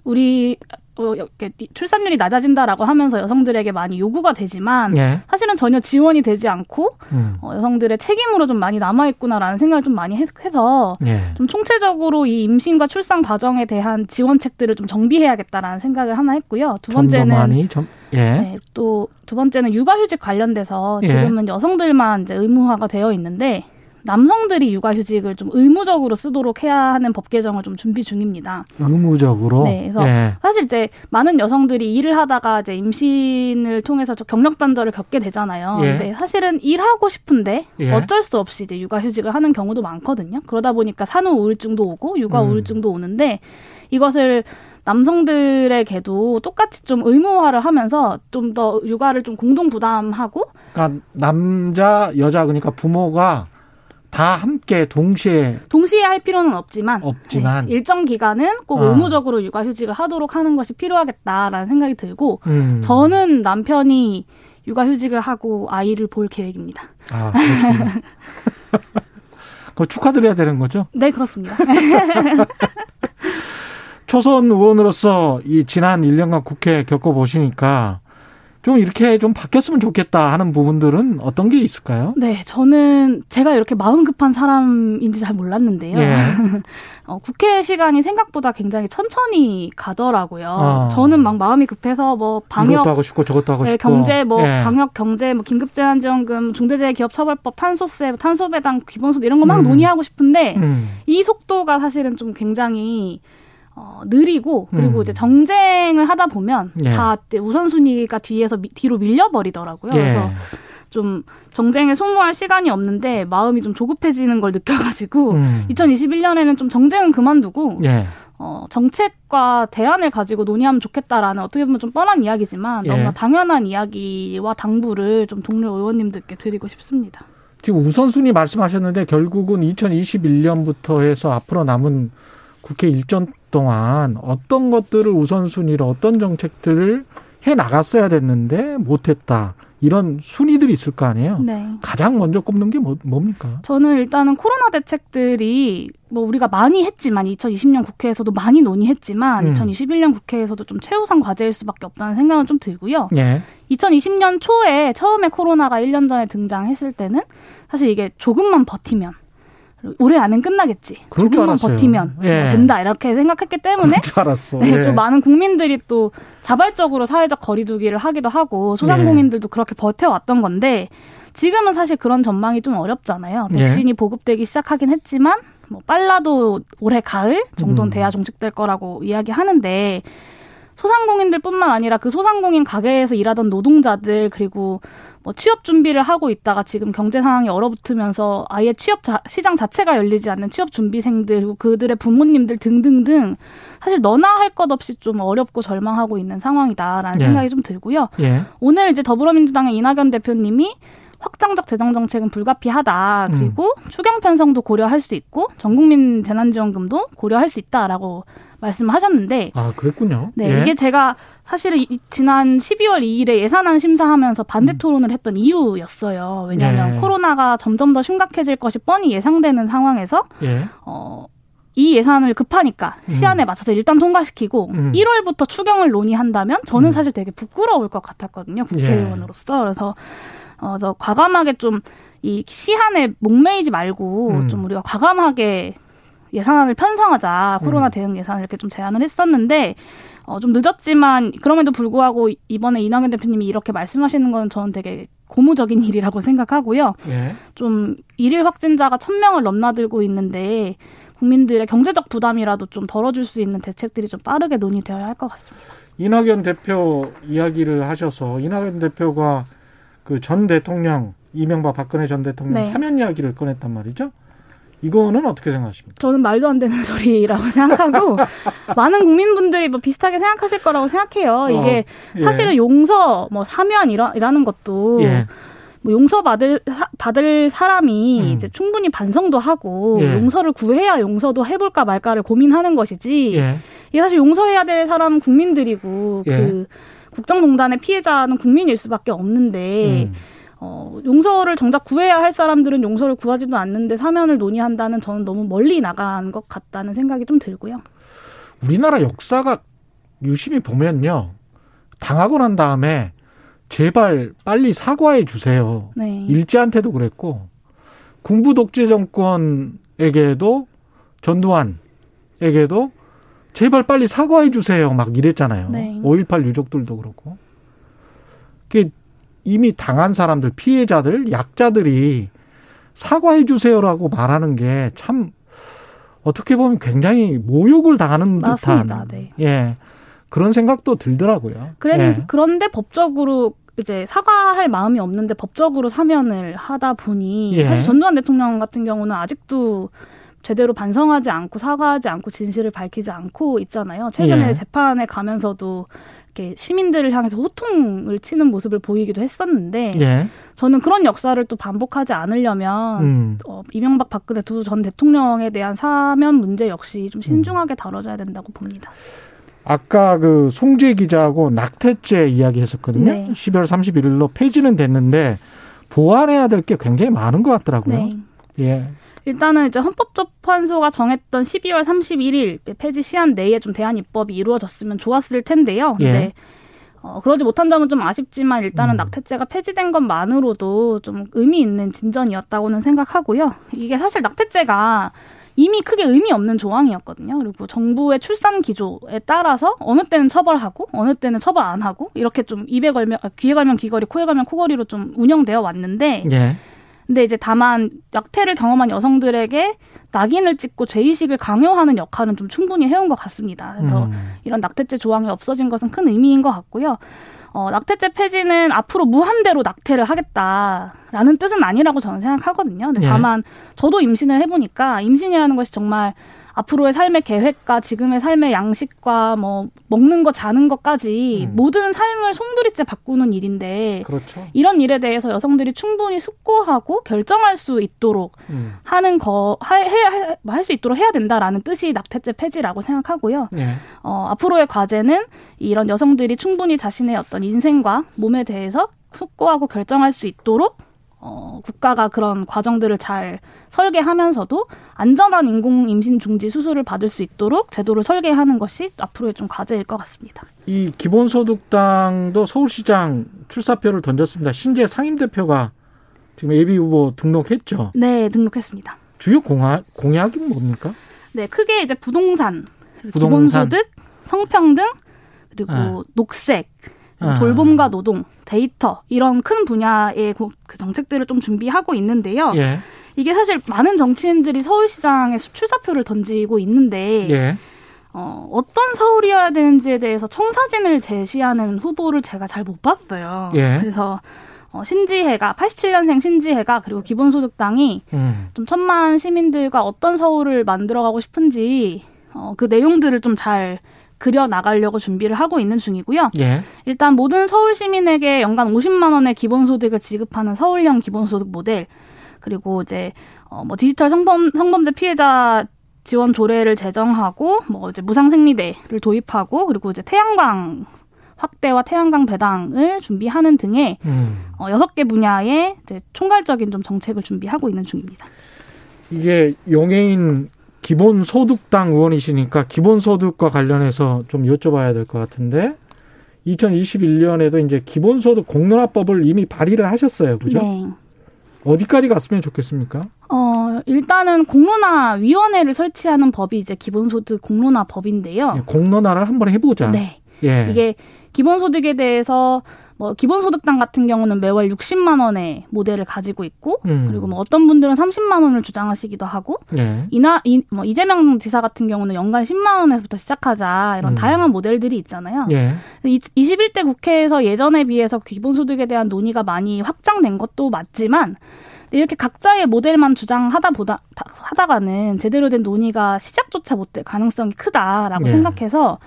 우리 어, 이렇게 출산율이 낮아진다라고 하면서 여성들에게 많이 요구가 되지만 예. 사실은 전혀 지원이 되지 않고 음. 어, 여성들의 책임으로 좀 많이 남아 있구나라는 생각을 좀 많이 해서 예. 좀 총체적으로 이 임신과 출산 과정에 대한 지원책들을 좀 정비해야겠다라는 생각을 하나 했고요. 두 번째는 좀, 예. 네, 또두 번째는 육아휴직 관련돼서 예. 지금은 여성들만 이제 의무화가 되어 있는데 남성들이 육아휴직을 좀 의무적으로 쓰도록 해야 하는 법 개정을 좀 준비 중입니다. 의무적으로. 네, 그래서 예. 사실 이제 많은 여성들이 일을 하다가 이제 임신을 통해서 경력 단절을 겪게 되잖아요. 예. 근데 사실은 일하고 싶은데 예. 어쩔 수 없이 이제 육아휴직을 하는 경우도 많거든요. 그러다 보니까 산후 우울증도 오고 육아 음. 우울증도 오는데 이것을 남성들에게도 똑같이 좀 의무화를 하면서 좀 더 육아를 좀 공동 부담하고 그러니까 남자 여자 그러니까 부모가 다 함께 동시에 동시에 할 필요는 없지만 없지만 네, 일정 기간은 꼭 아. 의무적으로 육아휴직을 하도록 하는 것이 필요하겠다라는 생각이 들고 음. 저는 남편이 육아휴직을 하고 아이를 볼 계획입니다. 아, [LAUGHS] 그거 축하드려야 되는 거죠? 네, 그렇습니다. [LAUGHS] 초선 의원으로서 이 지난 1년간 국회 겪어보시니까 좀 이렇게 좀 바뀌었으면 좋겠다 하는 부분들은 어떤 게 있을까요? 네, 저는 제가 이렇게 마음 급한 사람인지 잘 몰랐는데요. 예. [LAUGHS] 어, 국회 시간이 생각보다 굉장히 천천히 가더라고요. 어. 저는 막 마음이 급해서 뭐 방역 이것도 하고 싶고 저것도 하고 네, 싶고 경제 뭐 예. 방역 경제 뭐 긴급재난지원금 중대재해기업처벌법 탄소세 탄소배당 기본소득 이런 거막 음. 논의하고 싶은데 음. 이 속도가 사실은 좀 굉장히 어, 느리고 그리고 음. 이제 정쟁을 하다 보면 예. 다 우선순위가 뒤에서 미, 뒤로 밀려버리더라고요. 예. 그래서 좀 정쟁에 소모할 시간이 없는데 마음이 좀 조급해지는 걸 느껴가지고 음. 2021년에는 좀 정쟁은 그만두고 예. 어, 정책과 대안을 가지고 논의하면 좋겠다라는 어떻게 보면 좀 뻔한 이야기지만 예. 너무나 당연한 이야기와 당부를 좀 동료 의원님들께 드리고 싶습니다. 지금 우선순위 말씀하셨는데 결국은 2021년부터 해서 앞으로 남은 국회 일정 동안 어떤 것들을 우선순위로 어떤 정책들을 해 나갔어야 됐는데 못했다. 이런 순위들이 있을 거 아니에요. 네. 가장 먼저 꼽는 게 뭐, 뭡니까? 저는 일단은 코로나 대책들이 뭐 우리가 많이 했지만 2020년 국회에서도 많이 논의했지만 음. 2021년 국회에서도 좀 최우선 과제일 수밖에 없다는 생각은 좀 들고요. 예. 2020년 초에 처음에 코로나가 1년 전에 등장했을 때는 사실 이게 조금만 버티면 올해 안은 끝나겠지. 조금만 버티면 예. 된다 이렇게 생각했기 때문에 네, 예. 좀 많은 국민들이 또 자발적으로 사회적 거리두기를 하기도 하고 소상공인들도 예. 그렇게 버텨왔던 건데 지금은 사실 그런 전망이 좀 어렵잖아요. 예. 백신이 보급되기 시작하긴 했지만 뭐 빨라도 올해 가을 정도는 음. 돼야 종식될 거라고 이야기하는데 소상공인들뿐만 아니라 그 소상공인 가게에서 일하던 노동자들 그리고 뭐 취업 준비를 하고 있다가 지금 경제 상황이 얼어붙으면서 아예 취업 자, 시장 자체가 열리지 않는 취업 준비생들 그리고 그들의 부모님들 등등등 사실 너나 할 것 없이 좀 어렵고 절망하고 있는 상황이다라는 예. 생각이 좀 들고요. 예. 오늘 이제 더불어민주당의 이낙연 대표님이 확장적 재정 정책은 불가피하다. 그리고 음. 추경 편성도 고려할 수 있고 전 국민 재난지원금도 고려할 수 있다라고 말씀하셨는데 아 그랬군요. 네 예. 이게 제가 사실은 지난 12월 2일에 예산안 심사하면서 반대 음. 토론을 했던 이유였어요. 왜냐하면 예. 코로나가 점점 더 심각해질 것이 뻔히 예상되는 상황에서 예. 어. 이 예산을 급하니까 음. 시한에 맞춰서 일단 통과시키고 음. 1월부터 추경을 논의한다면 저는 음. 사실 되게 부끄러울 것 같았거든요 국회의원으로서 그래서 어, 저 과감하게 좀 이 시한에 목매이지 말고 음. 좀 우리가 과감하게 예산안을 편성하자 코로나 음. 대응 예산을 이렇게 좀 제안을 했었는데 어, 좀 늦었지만 그럼에도 불구하고 이번에 이낙연 대표님이 이렇게 말씀하시는 건 저는 되게 고무적인 일이라고 생각하고요. 예. 좀 일일 확진자가 천명을 넘나들고 있는데 국민들의 경제적 부담이라도 좀 덜어줄 수 있는 대책들이 좀 빠르게 논의되어야 할 것 같습니다. 이낙연 대표 이야기를 하셔서 이낙연 대표가 그 전 대통령 이명박 박근혜 전 대통령 네. 사면 이야기를 꺼냈단 말이죠. 이거는 어떻게 생각하십니까? 저는 말도 안 되는 [LAUGHS] 소리라고 생각하고 [LAUGHS] 많은 국민분들이 뭐 비슷하게 생각하실 거라고 생각해요. 이게 어, 예. 사실은 용서 뭐 사면이라는 것도 예. 뭐 용서 받을 받을 사람이 음. 이제 충분히 반성도 하고 예. 용서를 구해야 용서도 해볼까 말까를 고민하는 것이지. 예. 이게 사실 용서해야 될 사람은 국민들이고 예. 그 국정농단의 피해자는 국민일 수밖에 없는데. 음. 어, 용서를 정작 구해야 할 사람들은 용서를 구하지도 않는데 사면을 논의한다는 저는 너무 멀리 나간 것 같다는 생각이 좀 들고요. 우리나라 역사가 유심히 보면요. 당하고 난 다음에 제발 빨리 사과해 주세요. 네. 일제한테도 그랬고 군부 독재 정권에게도 전두환에게도 제발 빨리 사과해 주세요. 막 이랬잖아요. 네. 5.18 유족들도 그렇고. 그게 이미 당한 사람들, 피해자들, 약자들이 사과해 주세요라고 말하는 게 참 어떻게 보면 굉장히 모욕을 당하는 맞습니다. 듯한 네. 예. 그런 생각도 들더라고요. 그래, 예. 그런데 법적으로 이제 사과할 마음이 없는데 법적으로 사면을 하다 보니 예. 사실 전두환 대통령 같은 경우는 아직도 제대로 반성하지 않고 사과하지 않고 진실을 밝히지 않고 있잖아요. 최근에 예. 재판에 가면서도 이렇게 시민들을 향해서 호통을 치는 모습을 보이기도 했었는데 예. 저는 그런 역사를 또 반복하지 않으려면 음. 어, 이명박 박근혜 두 전 대통령에 대한 사면 문제 역시 좀 신중하게 다뤄져야 된다고 봅니다. 아까 그 송재 기자하고 낙태죄 이야기했었거든요. 네. 12월 31일로 폐지는 됐는데 보완해야 될 게 굉장히 많은 것 같더라고요. 네. 예. 일단은 이제 헌법재판소가 정했던 12월 31일 폐지 시한 내에 좀 대안 입법이 이루어졌으면 좋았을 텐데요. 예. 네. 어, 그러지 못한 점은 좀 아쉽지만 일단은 음. 낙태죄가 폐지된 것만으로도 좀 의미 있는 진전이었다고는 생각하고요. 이게 사실 낙태죄가 이미 크게 의미 없는 조항이었거든요. 그리고 정부의 출산 기조에 따라서 어느 때는 처벌하고 어느 때는 처벌 안 하고 이렇게 좀 입에 걸면 아, 귀에 걸면 귀걸이, 코에 걸면 코걸이로 좀 운영되어 왔는데 예. 근데 이제 다만 약태를 경험한 여성들에게 낙인을 찍고 죄의식을 강요하는 역할은 좀 충분히 해온 것 같습니다. 그래서 음. 이런 낙태죄 조항이 없어진 것은 큰 의미인 것 같고요. 어, 낙태죄 폐지는 앞으로 무한대로 낙태를 하겠다라는 뜻은 아니라고 저는 생각하거든요. 근데 예. 다만 저도 임신을 해보니까 임신이라는 것이 정말 앞으로의 삶의 계획과 지금의 삶의 양식과 뭐 먹는 거 자는 것까지 음. 모든 삶을 송두리째 바꾸는 일인데 그렇죠. 이런 일에 대해서 여성들이 충분히 숙고하고 결정할 수 있도록 음. 하는 거할 수 있도록 해야 된다라는 뜻이 낙태죄 폐지라고 생각하고요. 네. 어, 앞으로의 과제는 이런 여성들이 충분히 자신의 어떤 인생과 몸에 대해서 숙고하고 결정할 수 있도록 어, 국가가 그런 과정들을 잘 설계하면서도 안전한 인공 임신 중지 수술을 받을 수 있도록 제도를 설계하는 것이 앞으로의 좀 과제일 것 같습니다. 이 기본소득당도 서울시장 출사표를 던졌습니다. 신재 상임대표가 지금 예비 후보 등록했죠? 네, 등록했습니다. 주요 공약, 공약이 뭡니까? 네, 크게 이제 부동산, 부동산. 기본소득, 성평등, 그리고 아. 녹색, 아. 돌봄과 노동, 데이터 이런 큰 분야의 그 정책들을 좀 준비하고 있는데요. 예. 이게 사실 많은 정치인들이 서울시장에 출사표를 던지고 있는데 예. 어, 어떤 서울이어야 되는지에 대해서 청사진을 제시하는 후보를 제가 잘 못 봤어요. 예. 그래서 어, 신지혜가 87년생 신지혜가 그리고 기본소득당이 음. 좀 천만 시민들과 어떤 서울을 만들어가고 싶은지 어, 그 내용들을 좀 잘 그려 나가려고 준비를 하고 있는 중이고요. 예. 일단 모든 서울 시민에게 연간 50만 원의 기본소득을 지급하는 서울형 기본소득 모델 그리고 이제 어뭐 디지털 성범 성범죄 피해자 지원 조례를 제정하고 뭐 이제 무상 생리대를 도입하고 그리고 이제 태양광 확대와 태양광 배당을 준비하는 등의 음. 어, 6개 분야의 이제 총괄적인 좀 정책을 준비하고 있는 중입니다. 이게 용해인 기본소득당 의원이시니까 기본소득과 관련해서 좀 여쭤봐야 될 것 같은데 2021년에도 이제 기본소득 공론화법을 이미 발의를 하셨어요. 그죠? 네. 어디까지 갔으면 좋겠습니까? 어, 일단은 공론화 위원회를 설치하는 법이 이제 기본소득 공론화 법인데요. 네, 공론화를 한번 해보자. 네. 예. 이게 기본소득에 대해서 뭐 기본소득당 같은 경우는 매월 60만 원의 모델을 가지고 있고 음. 그리고 뭐 어떤 분들은 30만 원을 주장하시기도 하고 네. 이나 이, 뭐 이재명 지사 같은 경우는 연간 10만 원에서부터 시작하자 이런 음. 다양한 모델들이 있잖아요. 예. 21대 국회에서 예전에 비해서 기본소득에 대한 논의가 많이 확장된 것도 맞지만 이렇게 각자의 모델만 주장하다 보다 하다가는 제대로 된 논의가 시작조차 못 될 가능성이 크다라고 예. 생각해서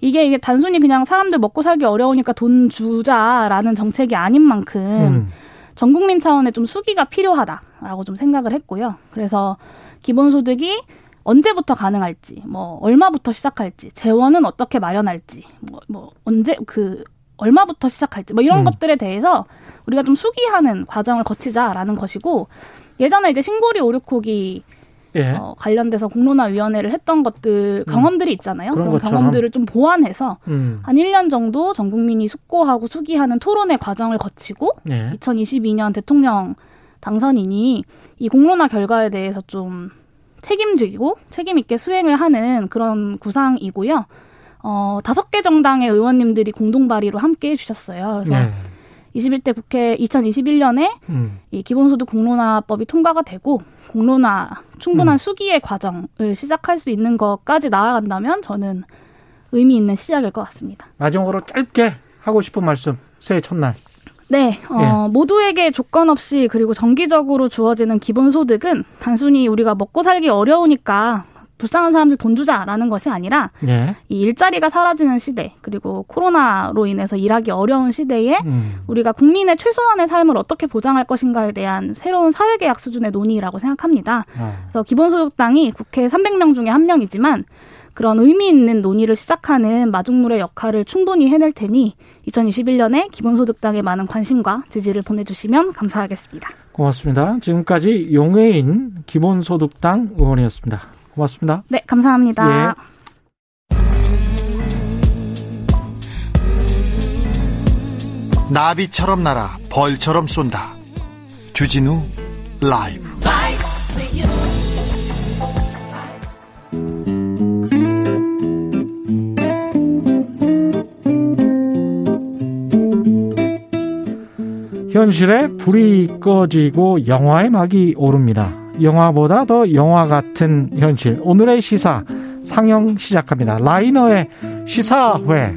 이게 이게 단순히 그냥 사람들 먹고 살기 어려우니까 돈 주자라는 정책이 아닌 만큼 음. 전 국민 차원의 좀 수기가 필요하다라고 좀 생각을 했고요. 그래서 기본소득이 언제부터 가능할지, 뭐 얼마부터 시작할지, 재원은 어떻게 마련할지, 뭐, 뭐 언제 그 얼마부터 시작할지, 뭐 이런 음. 것들에 대해서 우리가 좀 수기하는 과정을 거치자라는 것이고 예전에 이제 신고리 오류코기 예. 어, 관련돼서 공론화위원회를 했던 것들 음. 경험들이 있잖아요. 그런, 그런 경험들을 좀 보완해서 음. 한 1년 정도 전 국민이 숙고하고 수기하는 토론의 과정을 거치고 예. 2022년 대통령 당선인이 이 공론화 결과에 대해서 좀 책임지고 책임 있게 수행을 하는 그런 구상이고요. 어, 다섯 개 정당의 의원님들이 공동 발의로 함께 해 주셨어요. 그래서 예. 21대 국회 2021년에 음. 이 기본소득 공론화법이 통과가 되고 공론화 충분한 음. 수기의 과정을 시작할 수 있는 것까지 나아간다면 저는 의미 있는 시작일 것 같습니다. 마지막으로 짧게 하고 싶은 말씀 새해 첫날. 네, 어, 예. 모두에게 조건 없이 그리고 정기적으로 주어지는 기본소득은 단순히 우리가 먹고 살기 어려우니까 불쌍한 사람들 돈 주자라는 것이 아니라 예. 이 일자리가 사라지는 시대 그리고 코로나로 인해서 일하기 어려운 시대에 음. 우리가 국민의 최소한의 삶을 어떻게 보장할 것인가에 대한 새로운 사회계약 수준의 논의라고 생각합니다. 아. 그래서 기본소득당이 국회 300명 중에 한 명이지만 그런 의미 있는 논의를 시작하는 마중물의 역할을 충분히 해낼 테니 2021년에 기본소득당에 많은 관심과 지지를 보내주시면 감사하겠습니다. 고맙습니다. 지금까지 용해인 기본소득당 의원이었습니다. 고맙습니다. 네, 감사합니다. 예. 나비처럼 날아 벌처럼 쏜다. 주진우 라이브. 현실에 불이 꺼지고 영화의 막이 오릅니다. 영화보다 더 영화 같은 현실. 오늘의 시사 상영 시작합니다. 라이너의 시사회.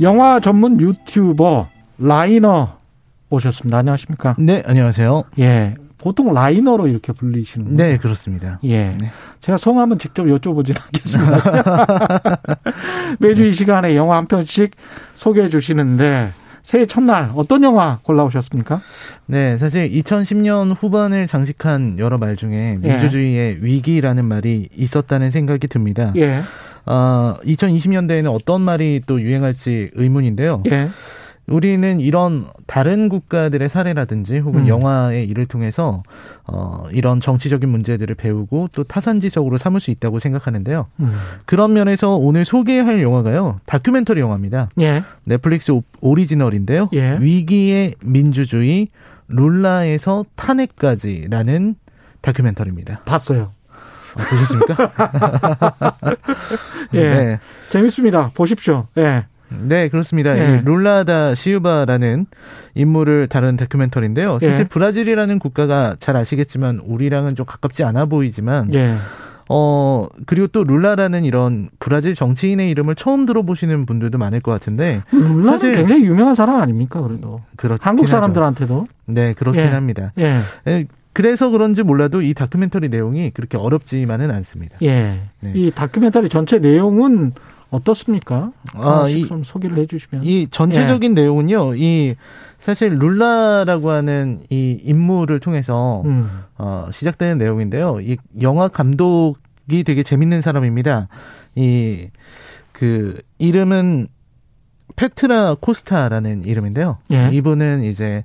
영화 전문 유튜버 라이너 오셨습니다. 안녕하십니까? 네, 안녕하세요. 예. 보통 라이너로 이렇게 불리시는 거예요? 네, 그렇습니다. 예. 네. 제가 성함은 직접 여쭤보진 않겠습니다. [LAUGHS] 매주 이 시간에 영화 한 편씩 소개해 주시는데 새해 첫날 어떤 영화 골라오셨습니까? 네, 사실 2010년 후반을 장식한 여러 말 중에 예. 민주주의의 위기라는 말이 있었다는 생각이 듭니다. 예. 어, 2020년대에는 어떤 말이 또 유행할지 의문인데요. 예. 우리는 이런 다른 국가들의 사례라든지 혹은 음. 영화의 일을 통해서 어 이런 정치적인 문제들을 배우고 또 타산지적으로 삼을 수 있다고 생각하는데요. 음. 그런 면에서 오늘 소개할 영화가요. 다큐멘터리 영화입니다. 예. 넷플릭스 오리지널인데요. 예. 위기의 민주주의 룰라에서 탄핵까지라는 다큐멘터리입니다. 봤어요. 아, 보셨습니까? [LAUGHS] 예. [LAUGHS] 네. 재밌습니다. 보십시오. 예. 네, 그렇습니다. 네. 이 룰라다 시우바라는 인물을 다룬 다큐멘터리인데요. 사실 네. 브라질이라는 국가가 잘 아시겠지만 우리랑은 좀 가깝지 않아 보이지만 네. 어, 그리고 또 룰라라는 이런 브라질 정치인의 이름을 처음 들어보시는 분들도 많을 것 같은데. 룰라는 사실 굉장히 유명한 사람 아닙니까, 그래도. 한국 사람들한테도. 하죠. 네, 그렇긴 예. 합니다. 예. 예. 그래서 그런지 몰라도 이 다큐멘터리 내용이 그렇게 어렵지만은 않습니다. 예. 네. 이 다큐멘터리 전체 내용은 어떻습니까? 아, 이, 좀 소개를 해주시면. 이 전체적인 예. 내용은요, 이 사실 룰라라고 하는 이 인물을 통해서 음. 어, 시작되는 내용인데요. 이 영화 감독이 되게 재밌는 사람입니다. 이 그 이름은 페트라 코스타라는 이름인데요. 예. 이분은 이제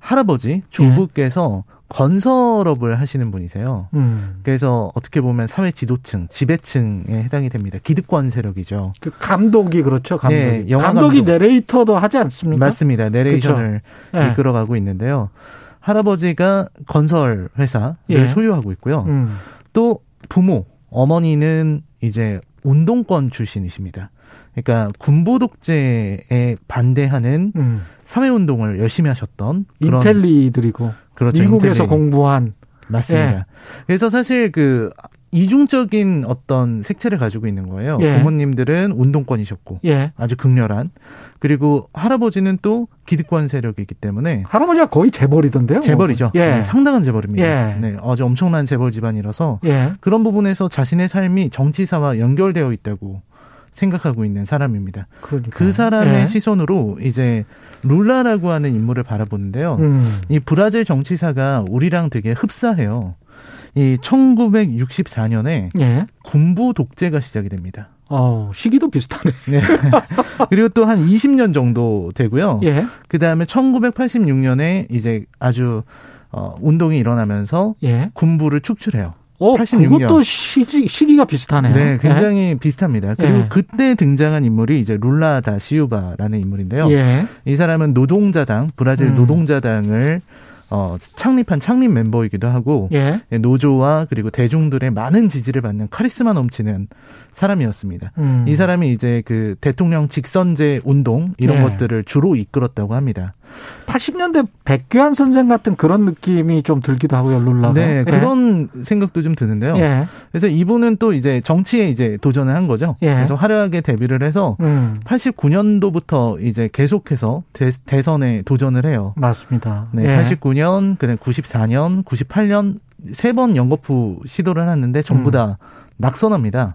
할아버지 조부께서 예. 건설업을 하시는 분이세요. 음. 그래서 어떻게 보면 사회 지도층, 지배층에 해당이 됩니다. 기득권 세력이죠. 그 감독이 그렇죠. 감독이. 네, 영화 감독이 감독. 내레이터도 하지 않습니까? 맞습니다. 내레이션을 그렇죠. 네. 이끌어가고 있는데요. 할아버지가 건설 회사를 예. 소유하고 있고요. 음. 또 부모, 어머니는 이제 운동권 출신이십니다. 그러니까 군부 독재에 반대하는 음. 사회 운동을 열심히 하셨던 그런 인텔리들이고 그렇죠. 미국에서 인텔리. 공부한 맞습니다. 예. 그래서 사실 그 이중적인 어떤 색채를 가지고 있는 거예요. 예. 부모님들은 운동권이셨고 예. 아주 극렬한 그리고 할아버지는 또 기득권 세력이기 때문에 할아버지가 거의 재벌이던데요. 재벌이죠. 예. 네, 상당한 재벌입니다. 예. 네, 아주 엄청난 재벌 집안이라서 예. 그런 부분에서 자신의 삶이 정치사와 연결되어 있다고 생각하고 있는 사람입니다. 그러니까. 그 사람의 예. 시선으로 이제 룰라라고 하는 인물을 바라보는데요. 음. 이 브라질 정치사가 우리랑 되게 흡사해요. 이 1964년에 예. 군부 독재가 시작이 됩니다. 어, 시기도 비슷하네. 네. [LAUGHS] 그리고 또 한 20년 정도 되고요. 예. 그 다음에 1986년에 이제 아주 어, 운동이 일어나면서 예. 군부를 축출해요. 어, 86년. 그것도 시기, 시기가 비슷하네요. 네, 굉장히 예? 비슷합니다. 그리고 예. 그때 등장한 인물이 이제 룰라 다 시우바라는 인물인데요. 예. 이 사람은 노동자당, 브라질 음. 노동자당을 어, 창립한 창립 멤버이기도 하고 예. 예. 노조와 그리고 대중들의 많은 지지를 받는 카리스마 넘치는 사람이었습니다. 음. 이 사람이 이제 그 대통령 직선제 운동 이런 예. 것들을 주로 이끌었다고 합니다. 80년대 백규환 선생 같은 그런 느낌이 좀 들기도 하고요, 룰라가. 네, 예. 그런 생각도 좀 드는데요. 예. 그래서 이분은 또 이제 정치에 이제 도전을 한 거죠. 예. 그래서 화려하게 데뷔를 해서 음. 89년도부터 이제 계속해서 대, 선에 도전을 해요. 맞습니다. 네, 89년, 그다음 94년, 98년 세 번 연거푸 시도를 하는데 전부 음. 다 음. 낙선합니다.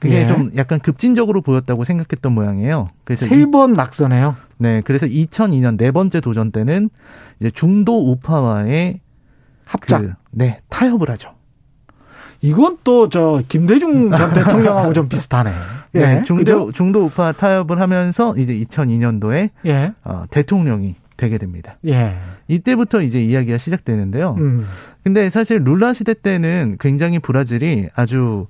그게 예. 좀 약간 급진적으로 보였다고 생각했던 모양이에요. 그래서 세 번 낙선해요. 네, 그래서 2002년 네 번째 도전 때는 이제 중도 우파와의 합작, 그, 네 타협을 하죠. 이건 또 저 김대중 전 [LAUGHS] 대통령하고 좀 비슷하네. 예. 네, 중도 중도 우파 타협을 하면서 이제 2002년도에 예. 어, 대통령이 되게 됩니다. 예. 이때부터 이제 이야기가 시작되는데요. 음. 근데 사실 룰라 시대 때는 굉장히 브라질이 아주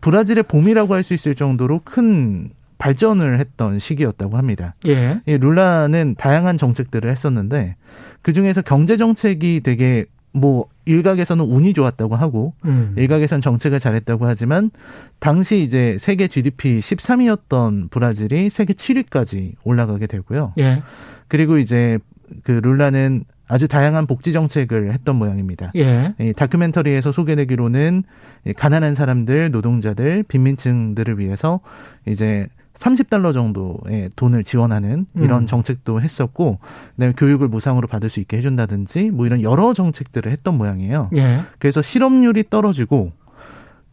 브라질의 봄이라고 할 수 있을 정도로 큰 발전을 했던 시기였다고 합니다. 예. 이 룰라는 다양한 정책들을 했었는데 그 중에서 경제 정책이 되게 뭐 일각에서는 운이 좋았다고 하고 음. 일각에선 정책을 잘했다고 하지만 당시 이제 세계 GDP 13위였던 브라질이 세계 7위까지 올라가게 되고요. 예. 그리고 이제 그 룰라는 아주 다양한 복지 정책을 했던 모양입니다. 예. 이 다큐멘터리에서 소개되기로는 가난한 사람들, 노동자들, 빈민층들을 위해서 이제 30달러 정도의 돈을 지원하는 이런 음. 정책도 했었고, 그다음에 교육을 무상으로 받을 수 있게 해준다든지 뭐 이런 여러 정책들을 했던 모양이에요. 예. 그래서 실업률이 떨어지고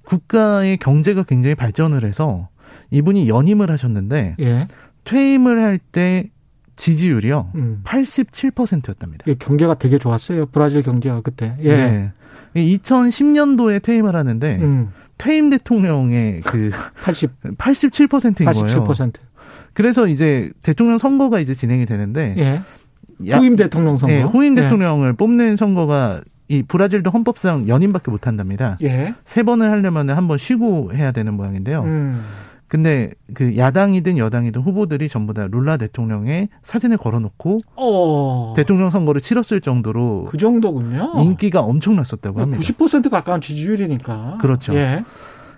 국가의 경제가 굉장히 발전을 해서 이분이 연임을 하셨는데 예. 퇴임을 할 때 지지율이요. 음. 87%였답니다. 예, 경제가 되게 좋았어요. 브라질 경제가 그때. 예. 네. 2010년도에 퇴임을 하는데 음. 퇴임 대통령의 그 80, 87%인 87%. 거예요. 그래서 이제 대통령 선거가 이제 진행이 되는데 예. 후임 대통령 선거. 네, 후임 예. 대통령을 뽑는 선거가 이 브라질도 헌법상 연임밖에 못 한답니다. 예. 세 번을 하려면 한 번 쉬고 해야 되는 모양인데요. 음. 근데 그 야당이든 여당이든 후보들이 전부 다 룰라 대통령의 사진을 걸어놓고 어. 대통령 선거를 치렀을 정도로 그 정도군요. 인기가 엄청났었다고 합니다. 90% 가까운 지지율이니까. 그렇죠. 예.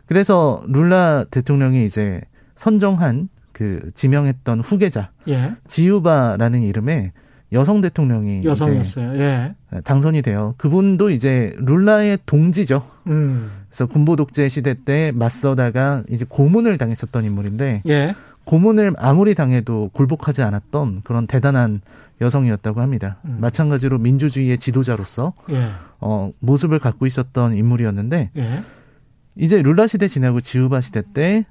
그래서 룰라 대통령이 이제 선정한 그 지명했던 후계자 예. 지우바라는 이름의 여성 대통령이 여성이었어요. 예. 당선이 돼요. 그분도 이제 룰라의 동지죠. 음. 그래서 군부 독재 시대 때 맞서다가 이제 고문을 당했었던 인물인데 예. 고문을 아무리 당해도 굴복하지 않았던 그런 대단한 여성이었다고 합니다. 음. 마찬가지로 민주주의의 지도자로서 예. 어, 모습을 갖고 있었던 인물이었는데 예. 이제 룰라 시대 지나고 지우바 시대 때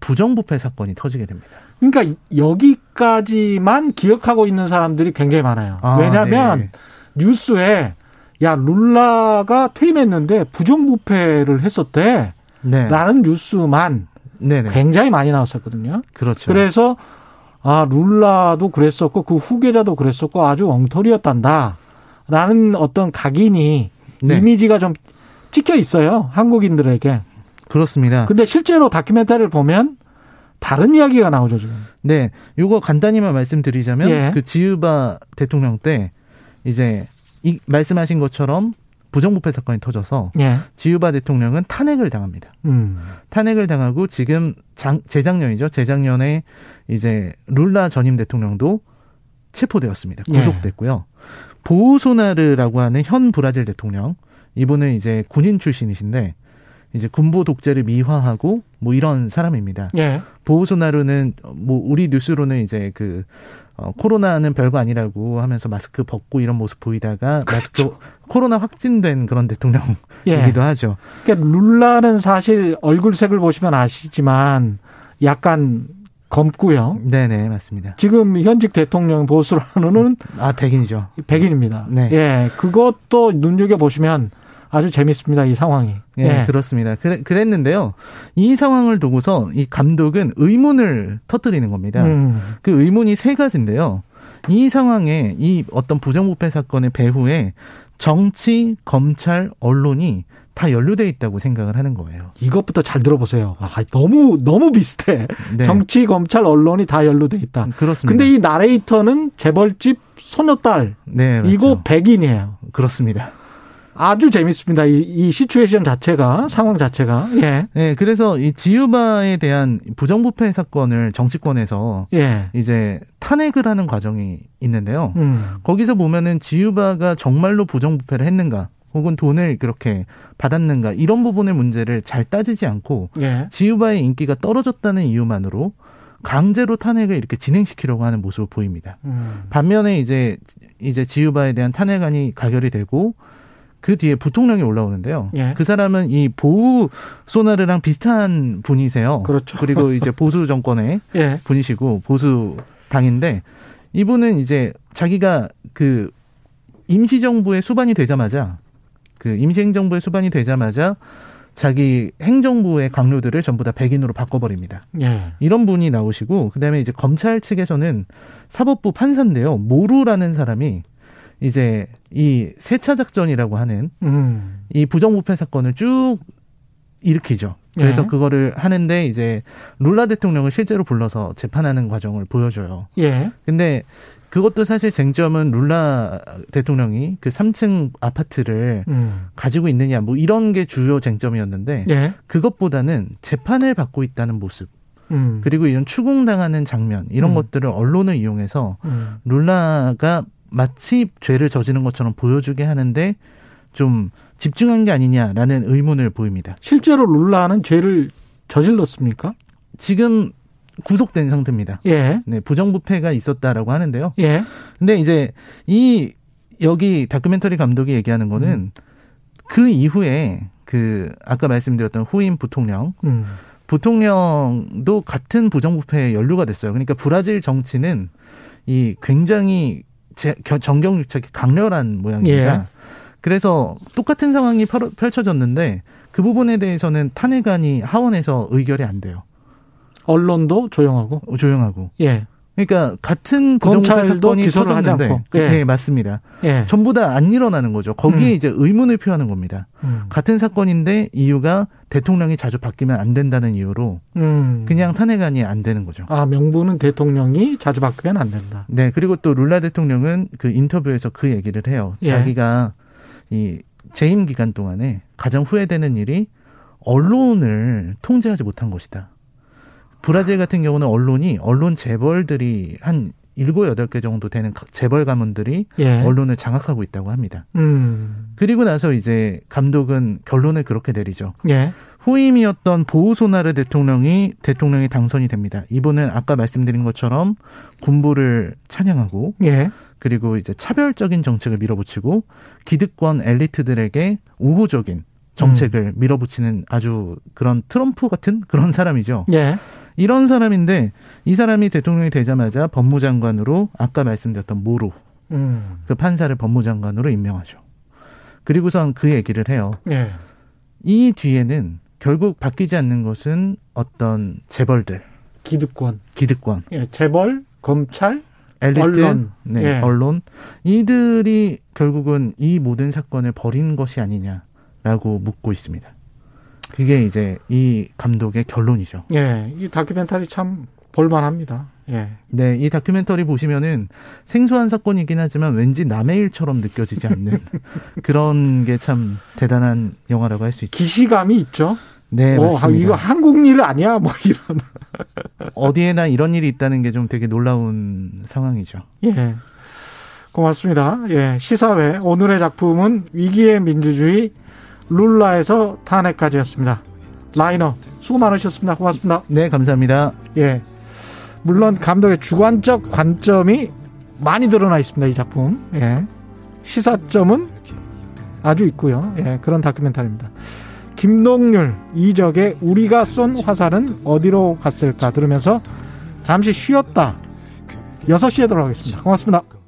부정부패 사건이 터지게 됩니다. 그러니까 여기까지만 기억하고 있는 사람들이 굉장히 많아요. 아, 왜냐하면 네. 뉴스에 야 룰라가 퇴임했는데 부정부패를 했었대. 네. 라는 뉴스만 네네. 굉장히 많이 나왔었거든요. 그렇죠. 그래서 아 룰라도 그랬었고 그 후계자도 그랬었고 아주 엉터리였단다. 라는 어떤 각인이 네. 이미지가 좀 찍혀 있어요. 한국인들에게. 그렇습니다. 근데 실제로 다큐멘터리를 보면 다른 이야기가 나오죠, 지금. 네. 요거 간단히만 말씀드리자면 예. 그 지우바 대통령 때 이제 이 말씀하신 것처럼 부정부패 사건이 터져서 예. 지우바 대통령은 탄핵을 당합니다. 음. 탄핵을 당하고 지금 장, 재작년이죠. 재작년에 이제 룰라 전임 대통령도 체포되었습니다. 예. 구속됐고요. 예. 보우소나르라고 하는 현 브라질 대통령 이분은 이제 군인 출신이신데 이제 군부 독재를 미화하고 뭐 이런 사람입니다. 예. 보우소나루는 뭐 우리 뉴스로는 이제 그 어, 코로나는 별거 아니라고 하면서 마스크 벗고 이런 모습 보이다가 그렇죠. 마스크 코로나 확진된 그런 대통령이기도 예. 하죠. 그러니까 룰라는 사실 얼굴색을 보시면 아시지만 약간 검고요. 네네 맞습니다. 지금 현직 대통령 보수라는 아 백인이죠. 백인입니다. 네. 예, 그것도 눈여겨 보시면 아주 재밌습니다. 이 상황이. 예, 네. 그렇습니다. 그래, 그랬는데요. 이 상황을 두고서 이 감독은 의문을 터뜨리는 겁니다. 음. 그 의문이 세 가지인데요. 이 상황에 이 어떤 부정부패 사건의 배후에 정치, 검찰, 언론이 다 연루돼 있다고 생각을 하는 거예요. 이것부터 잘 들어보세요. 아, 너무 너무 비슷해. 네. 정치, 검찰, 언론이 다 연루돼 있다. 그렇습니다. 근데 이 나레이터는 재벌집 소녀딸. 네, 그렇죠. 이거 백인이에요. 그렇습니다. 아주 재밌습니다. 이, 이 시츄에이션 자체가 상황 자체가 예. 네, 그래서 이 지유바에 대한 부정부패 사건을 정치권에서 예. 이제 탄핵을 하는 과정이 있는데요. 음. 거기서 보면은 지유바가 정말로 부정부패를 했는가? 혹은 돈을 그렇게 받았는가 이런 부분의 문제를 잘 따지지 않고 예. 지유바의 인기가 떨어졌다는 이유만으로 강제로 탄핵을 이렇게 진행시키려고 하는 모습을 보입니다. 음. 반면에 이제 이제 지유바에 대한 탄핵안이 가결이 되고 그 뒤에 부통령이 올라오는데요. 예. 그 사람은 이 보우 소나르랑 비슷한 분이세요. 그렇죠. 그리고 이제 [LAUGHS] 보수 정권의 예. 분이시고 보수 당인데 이분은 이제 자기가 그 임시정부의 수반이 되자마자 그 임시행정부의 수반이 되자마자 자기 행정부의 강요들을 전부 다 백인으로 바꿔버립니다. 예. 이런 분이 나오시고 그다음에 이제 검찰 측에서는 사법부 판사인데요. 모루라는 사람이 이제 이 세차 작전이라고 하는 음. 이 부정부패 사건을 쭉 일으키죠. 그래서 예. 그거를 하는데 이제 룰라 대통령을 실제로 불러서 재판하는 과정을 보여줘요. 예. 근데 그것도 사실 쟁점은 룰라 대통령이 그 3층 아파트를 음. 가지고 있느냐 뭐 이런 게 주요 쟁점이었는데 예. 그것보다는 재판을 받고 있다는 모습 음. 그리고 이런 추궁당하는 장면 이런 음. 것들을 언론을 이용해서 음. 룰라가 마치 죄를 저지른 것처럼 보여주게 하는데 좀 집중한 게 아니냐라는 의문을 보입니다. 실제로 룰라는 죄를 저질렀습니까? 지금 구속된 상태입니다. 예. 네, 부정부패가 있었다라고 하는데요. 예. 근데 이제 이 여기 다큐멘터리 감독이 얘기하는 거는 음. 그 이후에 그 아까 말씀드렸던 후임 부통령 음. 부통령도 같은 부정부패에 연루가 됐어요. 그러니까 브라질 정치는 이 굉장히 제, 정경 유착이 강렬한 모양입니다. 예. 그래서 똑같은 상황이 펼쳐졌는데 그 부분에 대해서는 탄핵안이 하원에서 의결이 안 돼요. 언론도 조용하고 어, 조용하고. 예. 그러니까 같은 부정부패 사건이 기소를 하지 않고. 예. 네, 맞습니다. 예. 전부 다 안 일어나는 거죠. 거기에 음. 이제 의문을 표하는 겁니다. 음. 같은 사건인데 이유가 대통령이 자주 바뀌면 안 된다는 이유로 음. 그냥 탄핵안이 안 되는 거죠. 아 명분은 대통령이 자주 바뀌면 안 된다. 네, 그리고 또 룰라 대통령은 그 인터뷰에서 그 얘기를 해요. 예. 자기가 이 재임 기간 동안에 가장 후회되는 일이 언론을 통제하지 못한 것이다. 브라질 같은 경우는 언론이 언론 재벌들이 한 일곱 여덟 개 정도 되는 재벌 가문들이 예. 언론을 장악하고 있다고 합니다. 음. 그리고 나서 이제 감독은 결론을 그렇게 내리죠. 예. 후임이었던 보우소나르 대통령이 대통령이 당선이 됩니다. 이분은 아까 말씀드린 것처럼 군부를 찬양하고 예. 그리고 이제 차별적인 정책을 밀어붙이고 기득권 엘리트들에게 우호적인 정책을 음. 밀어붙이는 아주 그런 트럼프 같은 그런 사람이죠. 예. 이런 사람인데 이 사람이 대통령이 되자마자 법무장관으로 아까 말씀드렸던 모루 음. 그 판사를 법무장관으로 임명하죠. 그리고선 그 얘기를 해요. 예. 이 뒤에는 결국 바뀌지 않는 것은 어떤 재벌들, 기득권, 기득권, 예, 재벌, 검찰, 엘리트, 언론, 네, 예. 언론 이들이 결국은 이 모든 사건을 벌인 것이 아니냐라고 묻고 있습니다. 그게 이제 이 감독의 결론이죠. 예, 이 다큐멘터리 참 볼만합니다. 예. 네, 이 다큐멘터리 보시면은 생소한 사건이긴 하지만 왠지 남의 일처럼 느껴지지 않는 [LAUGHS] 그런 게 참 대단한 영화라고 할 수 있죠. 기시감이 있죠. 네, 어, 맞습니다. 이거 한국 일 아니야? 뭐 이런. [LAUGHS] 어디에나 이런 일이 있다는 게 좀 되게 놀라운 상황이죠. 예. 고맙습니다. 예. 시사회 오늘의 작품은 위기의 민주주의 룰라에서 탄핵까지였습니다. 라이너 수고 많으셨습니다. 고맙습니다. 네, 감사합니다. 예. 물론 감독의 주관적 관점이 많이 드러나 있습니다. 이 작품. 예. 시사점은 아주 있고요. 예, 그런 다큐멘터리입니다. 김동률, 이적의 우리가 쏜 화살은 어디로 갔을까 들으면서 잠시 쉬었다. 6시에 돌아가겠습니다. 고맙습니다.